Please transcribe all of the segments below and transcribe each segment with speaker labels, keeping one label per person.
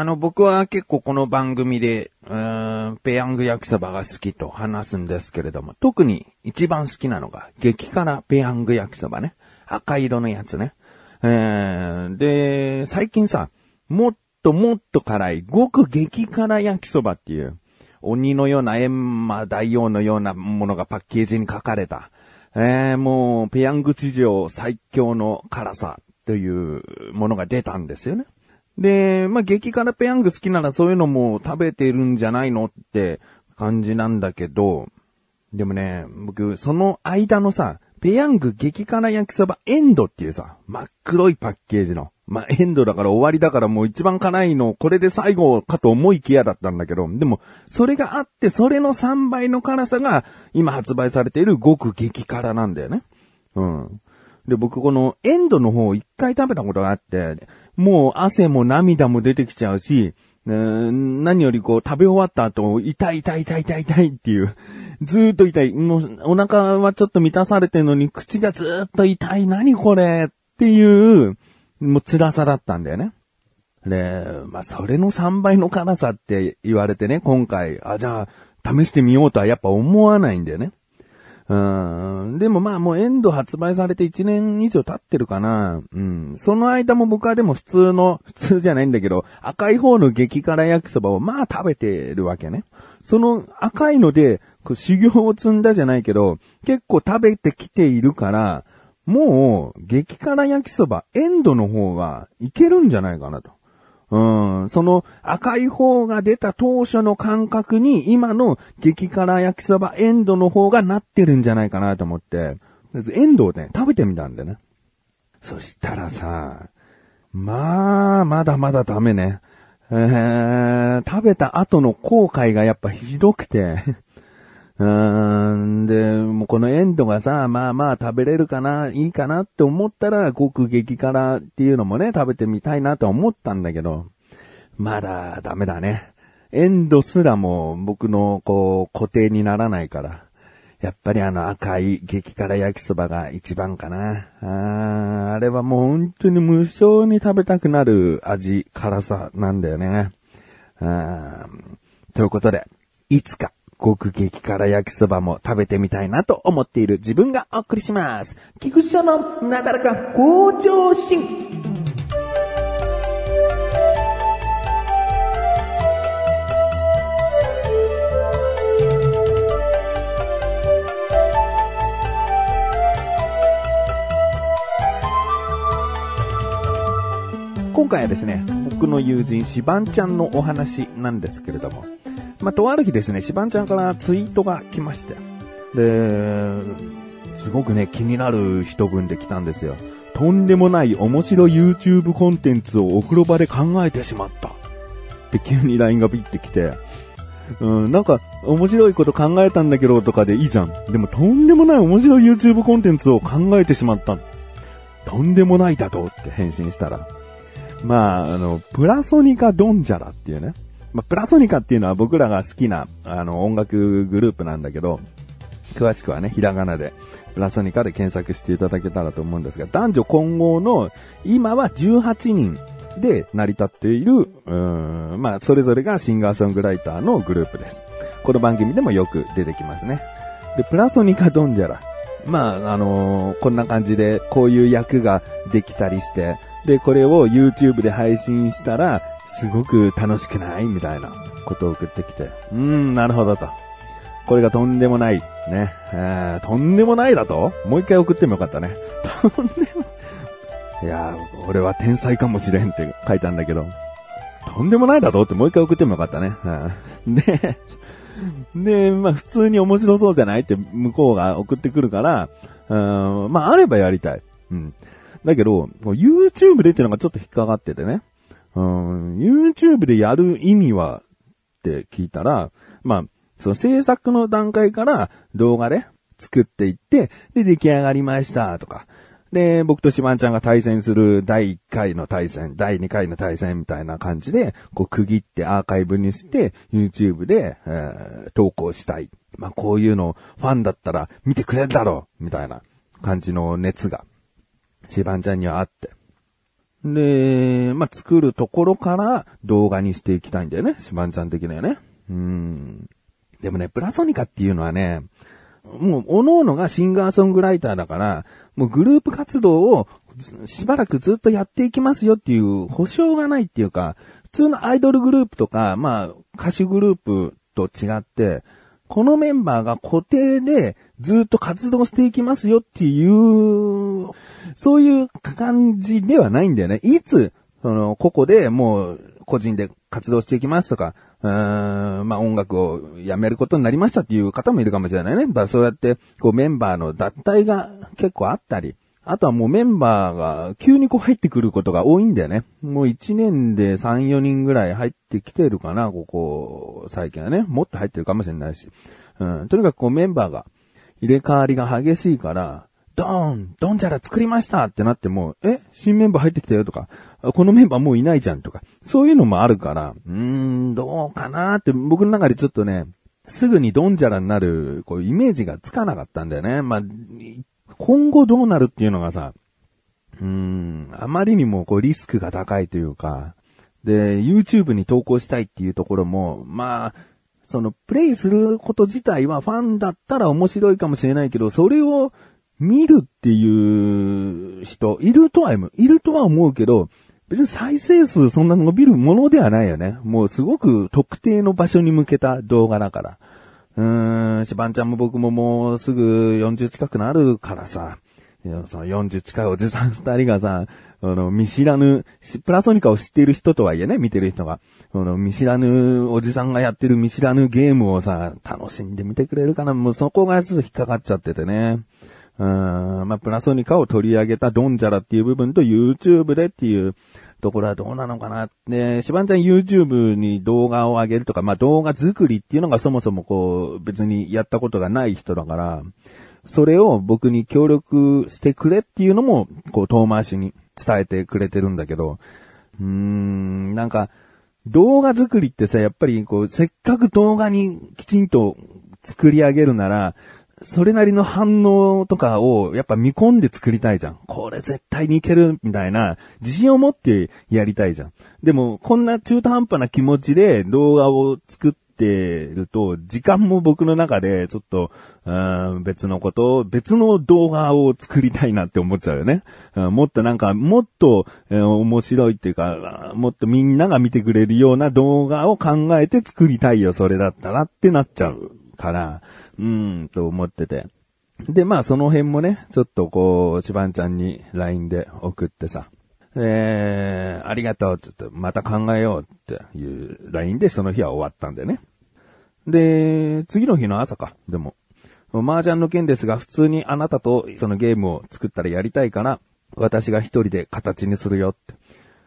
Speaker 1: あの、僕は結構この番組で、うーん、ペヤング焼きそばが好きと話すんですけれども、特に一番好きなのが、激辛ペヤング焼きそばね。赤色のやつね。えー、で、最近さ、もっともっと辛い、極激辛焼きそばっていう、鬼のような閻魔大王のようなものがパッケージに書かれた、えー、もう、ペヤング史上最強の辛さというものが出たんですよね。で、まあ、激辛ペヤング好きならそういうのも食べてるんじゃないのって感じなんだけど、でもね、僕、その間のさ、ペヤング激辛焼きそばエンドっていうさ、真っ黒いパッケージの。まあ、エンドだから終わりだからもう一番辛いの、これで最後かと思いきやだったんだけど、でも、それがあって、それの3倍の辛さが、今発売されている極激辛なんだよね。うん。で、僕このエンドの方を一回食べたことがあって、もう汗も涙も出てきちゃうし、何よりこう食べ終わった後、痛い痛い痛い痛い痛いっていう、ずーっと痛い。もうお腹はちょっと満たされてるのに口がずーっと痛い。何これっていう、もう辛さだったんだよね。で、まあ、それの3倍の辛さって言われてね、今回、あ、じゃあ、試してみようとはやっぱ思わないんだよね。うん。でもまあもうエンド発売されて1年以上経ってるかな。うん。その間も僕はでも普通の、普通じゃないんだけど、赤い方の激辛焼きそばをまあ食べてるわけね。その赤いので、修行を積んだじゃないけど、結構食べてきているから、もう、激辛焼きそば、エンドの方はいけるんじゃないかなと。うん、その赤い方が出た当初の感覚に今の激辛焼きそばエンドの方がなってるんじゃないかなと思って、エンドをね、食べてみたんだね。そしたらさ、まあ、まだまだダメね。えー、食べた後の後悔がやっぱひどくて うーん、で、このエンドがさ、まあまあ食べれるかな、いいかなって思ったら、極激辛っていうのもね、食べてみたいなと思ったんだけど、まだダメだね。エンドすらも僕のこう固定にならないから。やっぱりあの赤い激辛焼きそばが一番かな。ああれはもう本当に無性に食べたくなる味、辛さなんだよね。あということで、いつか極激辛焼きそばも食べてみたいなと思っている自分がお送りします。菊池のなだらか向上心。今回はですね、僕の友人、シバンちゃんのお話なんですけれども、まあ、とある日ですね、しばんちゃんからツイートが来まして。で、すごくね、気になる一文で来たんですよ。とんでもない面白 YouTube コンテンツをお風呂場で考えてしまった。って急に LINE がビってきて、うん、なんか、面白いこと考えたんだけどとかでいいじゃん。でも、とんでもない面白い YouTube コンテンツを考えてしまった。とんでもないだとって返信したら。まあ、あの、プラソニカドンジャラっていうね。まあ、プラソニカっていうのは僕らが好きな、あの、音楽グループなんだけど、詳しくはね、ひらがなで、プラソニカで検索していただけたらと思うんですが、男女混合の、今は18人で成り立っている、うーん、まあ、それぞれがシンガーソングライターのグループです。この番組でもよく出てきますね。で、プラソニカドンジャラ。まあ、あのー、こんな感じで、こういう役ができたりして、で、これを YouTube で配信したら、すごく楽しくない？みたいなことを送ってきて。うーん、なるほどと。これがとんでもない。ね。えー、とんでもないだと？もう一回送ってもよかったね。とんでも、いやー、俺は天才かもしれんって書いたんだけど、とんでもないだと？ってもう一回送ってもよかったね。うん、で、で、まあ普通に面白そうじゃないって向こうが送ってくるから、うん、まああればやりたい。うん。だけど、YouTube でっていうのがちょっと引っかかっててね。うん、YouTube でやる意味はって聞いたら、まあ、その制作の段階から動画で作っていって、で、出来上がりましたとか。で、僕とシマンちゃんが対戦する第1回の対戦、第2回の対戦みたいな感じで、こう区切ってアーカイブにして、YouTube で、えー、投稿したい。まあ、こういうのファンだったら見てくれるだろうみたいな感じの熱が、シバンちゃんにはあって。で、まあ、作るところから動画にしていきたいんだよね。シバンちゃん的にはね。うん。でもね、プラソニカっていうのはね、もう、各々がシンガーソングライターだから、もうグループ活動をしばらくずっとやっていきますよっていう保証がないっていうか、普通のアイドルグループとか、まあ、歌手グループと違って、このメンバーが固定でずっと活動していきますよっていう、そういう感じではないんだよね。いつ、その、ここでもう個人で活動していきますとか、うーん、まあ音楽をやめることになりましたっていう方もいるかもしれないね。だからそうやって、こうメンバーの脱退が結構あったり、あとはもうメンバーが急にこう入ってくることが多いんだよね。もう1年で3、4人ぐらい入ってきてるかな、ここ、最近はね。もっと入ってるかもしれないし。うん。とにかくこうメンバーが入れ替わりが激しいから、ドーンドンジャラ作りましたってなっても、え？新メンバー入ってきたよとか、このメンバーもういないじゃんとか、そういうのもあるから、うーん、どうかなって僕の中でちょっとね、すぐにドンジャラになる、こう、イメージがつかなかったんだよね。まあ、今後どうなるっていうのがさ、うーん、あまりにもこうリスクが高いというか、で、YouTube に投稿したいっていうところも、まあ、その、プレイすること自体はファンだったら面白いかもしれないけど、それを見るっていう人、いるとは、いるとは思うけど、別に再生数そんな伸びるものではないよね。もうすごく特定の場所に向けた動画だから。うーん、しばんちゃんも僕ももうすぐ40近くなるからさ、その40近いおじさん二人がさ、あの、見知らぬ、プラソニカを知っている人とはいえね、見てる人が、あの、見知らぬおじさんがやってる見知らぬゲームをさ、楽しんでみてくれるかな、もうそこがちょっと引っかかっちゃっててね。うん、まあ、プラソニカを取り上げたドンジャラっていう部分と YouTube でっていうところはどうなのかな。で、しばんちゃん YouTube に動画を上げるとか、まあ、動画作りっていうのがそもそもこう、別にやったことがない人だから、それを僕に協力してくれっていうのも、こう、遠回しに伝えてくれてるんだけど、うーん、なんか、動画作りってさ、やっぱりこう、せっかく動画にきちんと作り上げるなら、それなりの反応とかをやっぱ見込んで作りたいじゃん。これ絶対にいけるみたいな自信を持ってやりたいじゃん。でもこんな中途半端な気持ちで動画を作ってると時間も僕の中でちょっと別のこと、別の動画を作りたいなって思っちゃうよね。もっとなんか、もっと、面白いっていうか、もっとみんなが見てくれるような動画を考えて作りたいよ、それだったらってなっちゃうから、うーん、と思ってて。で、まあその辺もね、ちょっとこう、しばんちゃんに LINE で送ってさ、えー、ありがとうって言って、また考えようっていう LINE でその日は終わったんでね。で、次の日の朝か、でも、麻雀の件ですが、普通にあなたとそのゲームを作ったらやりたいから、私が一人で形にするよって。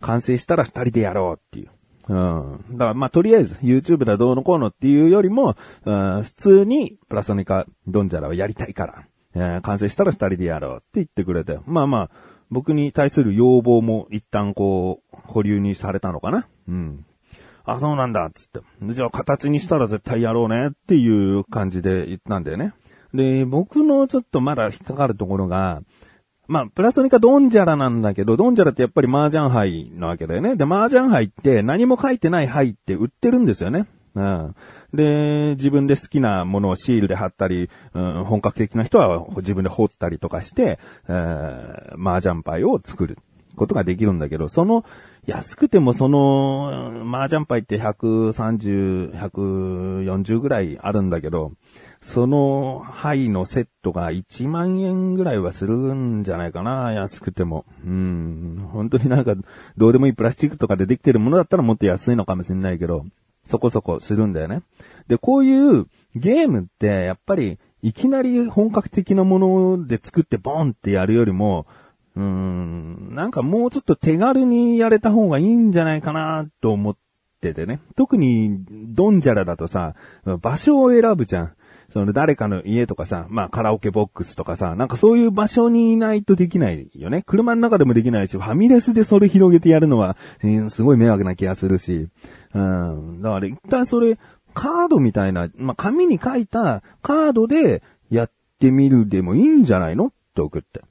Speaker 1: 完成したら二人でやろうっていう。うん。だからまあとりあえず YouTube だどうのこうのっていうよりも、うん、普通にプラソニカドンジャラをやりたいから、えー、完成したら二人でやろうって言ってくれて。まあまあ、僕に対する要望も一旦こう、保留にされたのかな。うん。あ、そうなんだ、っつって。じゃあ形にしたら絶対やろうねっていう感じで言ったんだよね。で、僕のちょっとまだ引っかかるところが、まあ、プラストニカドンジャラなんだけど、ドンジャラってやっぱり麻雀杯なわけだよね。で、麻雀杯って何も書いてない杯って売ってるんですよね。うん。で、自分で好きなものをシールで貼ったり、うん、本格的な人は自分で彫ったりとかして、えー、麻雀牌を作ることができるんだけど、その、安くてもその、麻雀牌って130、140ぐらいあるんだけど、その牌のセットが1万円ぐらいはするんじゃないかな、安くても。うん。本当になんか、どうでもいいプラスチックとかでできてるものだったらもっと安いのかもしれないけど、そこそこするんだよね。で、こういうゲームって、やっぱり、いきなり本格的なもので作ってボンってやるよりも、うーん、なんかもうちょっと手軽にやれた方がいいんじゃないかなと思っててね。特に、ドンジャラだとさ、場所を選ぶじゃん。その誰かの家とかさ、まあカラオケボックスとかさ、なんかそういう場所にいないとできないよね。車の中でもできないし、ファミレスでそれ広げてやるのは、えー、すごい迷惑な気がするし。うん。だから一旦それ、カードみたいな、まあ紙に書いたカードでやってみるでもいいんじゃないの？って送って。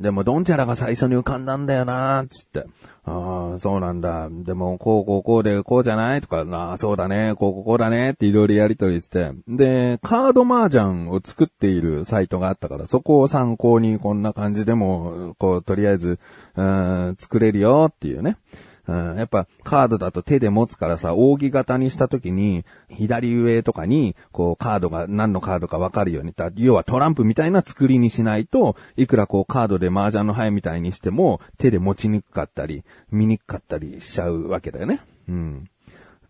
Speaker 1: でも、ドンチャラが最初に浮かんだんだよなつって。ああ、そうなんだ。でも、こう、こう、こうで、こうじゃない？とか、ああ、そうだね、こう、こう、こうだねっていろいろやりとりして。で、カードマージャンを作っているサイトがあったから、そこを参考にこんな感じでも、こう、とりあえず、うん、作れるよっていうね。うん、やっぱカードだと手で持つからさ、扇形にした時に、左上とかに、こうカードが何のカードかわかるように、要はトランプみたいな作りにしないと、いくらこうカードで麻雀の牌みたいにしても、手で持ちにくかったり、見にくかったりしちゃうわけだよね。うん。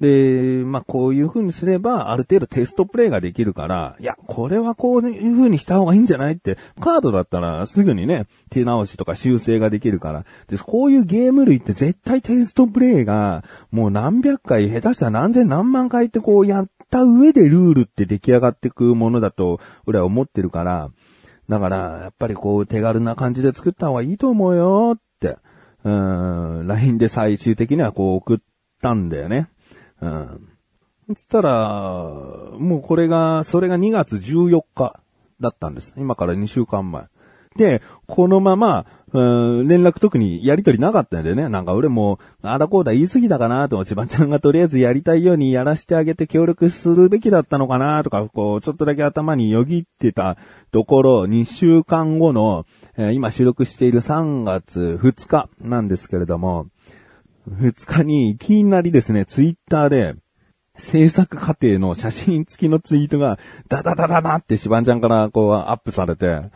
Speaker 1: で、まあ、こういう風にすれば、ある程度テストプレイができるから、いや、これはこういう風にした方がいいんじゃないって、カードだったらすぐにね、手直しとか修正ができるから。で、こういうゲーム類って絶対テストプレイが、もう何百回、下手したら何千何万回ってこうやった上でルールって出来上がってくものだと、俺は思ってるから、だから、やっぱりこう手軽な感じで作った方がいいと思うよって、うん、LINE で最終的にはこう送ったんだよね。うん。そしたら、もうこれが、それが2月14日だったんです。今から2週間前。で、このまま、うん、連絡特にやりとりなかったんだよね。なんか俺も、あだこうだ言い過ぎだかなと、千葉ちゃんがとりあえずやりたいようにやらせてあげて協力するべきだったのかなとか、こう、ちょっとだけ頭によぎってたところ、2週間後の、えー、今収録している3月2日なんですけれども、2日にいきなりですね、ツイッターで、制作過程の写真付きのツイートが、ダダダダダってシバンちゃんからこうアップされて、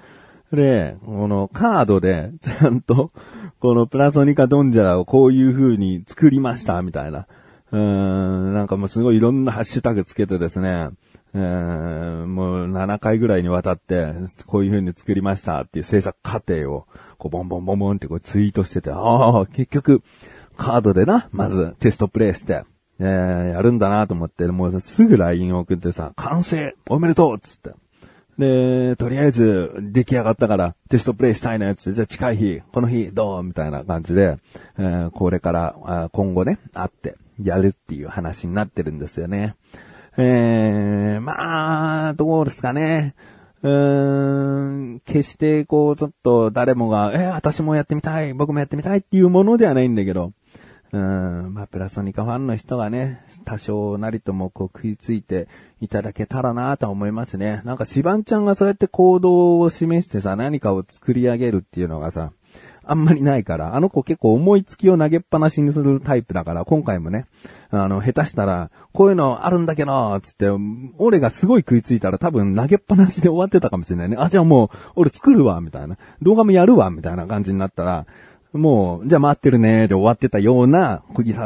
Speaker 1: で、このカードで、ちゃんと、このプラソニカドンジャラをこういう風に作りました、みたいな。うーん、なんかもうすごいいろんなハッシュタグつけてですね、えー、もう7回ぐらいにわたって、こういう風に作りましたっていう制作過程を、こうボンボンボンボンってこうツイートしてて、ああ、結局、カードでな、まずテストプレイして、えー、やるんだなと思って、もうすぐ LINE 送ってさ、完成おめでとうつって。で、とりあえず出来上がったからテストプレイしたいなやつ、じゃあ近い日、この日どうみたいな感じで、えー、これから今後ね、会ってやるっていう話になってるんですよね。えー、まあ、どうですかね。うーん、決してこう、ちょっと誰もが、えー、私もやってみたい、僕もやってみたいっていうものではないんだけど、うん、まあ、プラソニカファンの人がね、多少なりともこう食いついていただけたらなと思いますね。なんかシバンちゃんがそうやって行動を示してさ、何かを作り上げるっていうのがさ、あんまりないから、あの子結構思いつきを投げっぱなしにするタイプだから、今回もね、あの、下手したら、こういうのあるんだけど、つって、俺がすごい食いついたら多分投げっぱなしで終わってたかもしれないね。あ、じゃあもう、俺作るわ、みたいな。動画もやるわ、みたいな感じになったら、もう、じゃあ待ってるねで終わってたような、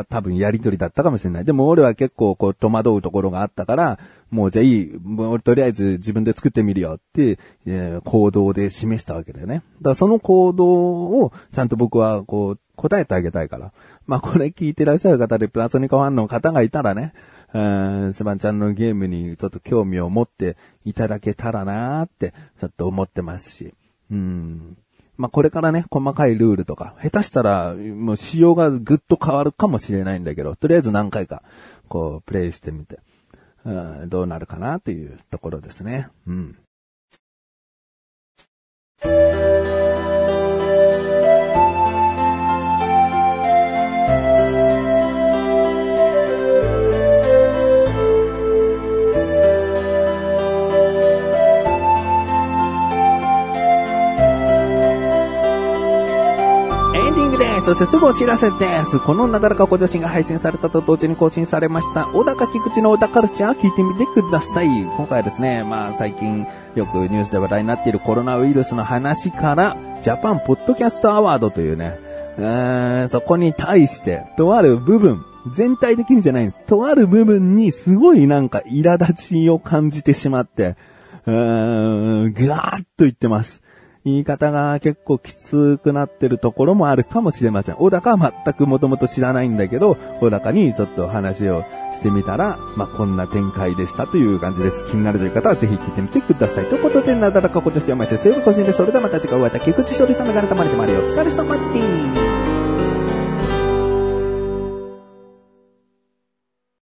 Speaker 1: 多分やりとりだったかもしれない。でも俺は結構こう戸惑うところがあったから、もうじゃあいい、もうとりあえず自分で作ってみるよって、えー、行動で示したわけだよね。だからその行動をちゃんと僕はこう答えてあげたいから。まあこれ聞いてらっしゃる方でプラソニカファンの方がいたらね、うん、セバンちゃんのゲームにちょっと興味を持っていただけたらなーって、ちょっと思ってますし。うん。まあ、これからね、細かいルールとか、下手したら、もう仕様がぐっと変わるかもしれないんだけど、とりあえず何回か、こう、プレイしてみて、うん、どうなるかなというところですね。うん。そしてすぐお知らせです。このなだらか小写真が配信されたと同時に更新されました、小高菊池の小田カルチャー聞いてみてください。今回はですね、まあ最近よくニュースで話題になっているコロナウイルスの話から、ジャパンポッドキャストアワードというね、うーそこに対して、とある部分、全体的にじゃないんです。とある部分にすごいなんか苛立ちを感じてしまって、うーん、ぐわーっと言ってます。言い方が結構きつくなってるところもあるかもしれません。小高は全くもともと知らないんだけど、小高にちょっと話をしてみたら、まあ、こんな展開でしたという感じです。気になるという方はぜひ聞いてみてください。ということで、なだらかこちゃしやまいせ、ーブ更新で、それではまた次回お会いいた菊池勝利さんがれたまりでまりお疲れ様です。